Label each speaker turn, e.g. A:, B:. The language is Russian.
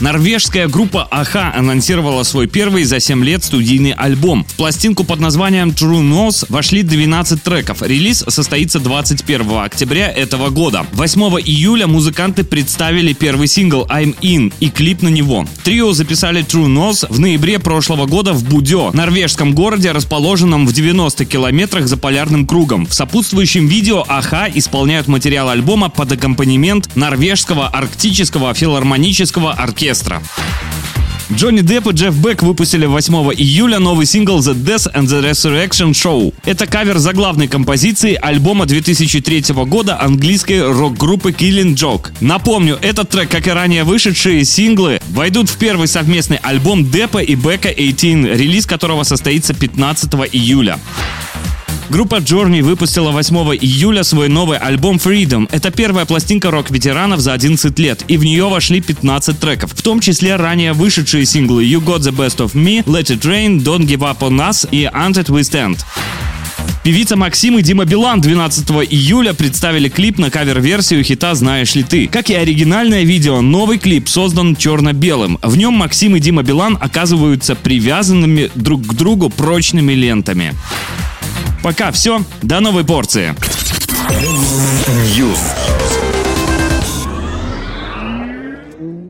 A: Норвежская группа Аха анонсировала свой первый за 7 лет студийный альбом. В пластинку под названием True Nose вошли 12 треков. Релиз состоится 21 октября этого года. 8 июля музыканты представили первый сингл I'm In и клип на него. Трио записали True Nose в ноябре прошлого года в Будё, норвежском городе, расположенном в 90 километрах за полярным кругом. В сопутствующем видео Аха исполняют материал альбома под аккомпанемент норвежского арктического филармонического оркестра оркестра. Джонни Депп и Джефф Бек выпустили 8 июля новый сингл The Death and the Resurrection Show. Это кавер заглавной композиции альбома 2003 года английской рок-группы Killing Joke. Напомню, этот трек, как и ранее вышедшие синглы, войдут в первый совместный альбом Деппа и Бека 18, релиз которого состоится 15 июля. Группа Journey выпустила 8 июля свой новый альбом Freedom. Это первая пластинка рок-ветеранов за 11 лет, и в нее вошли 15 треков, в том числе ранее вышедшие синглы You Got the Best of Me, Let It Rain, Don't Give Up on Us и Until We Stand. Певица Максим и Дима Билан 12 июля представили клип на кавер-версию хита «Знаешь ли ты?». Как и оригинальное видео, новый клип создан черно-белым. В нем Максим и Дима Билан оказываются привязанными друг к другу прочными лентами. Пока все, до новой порции.
B: News.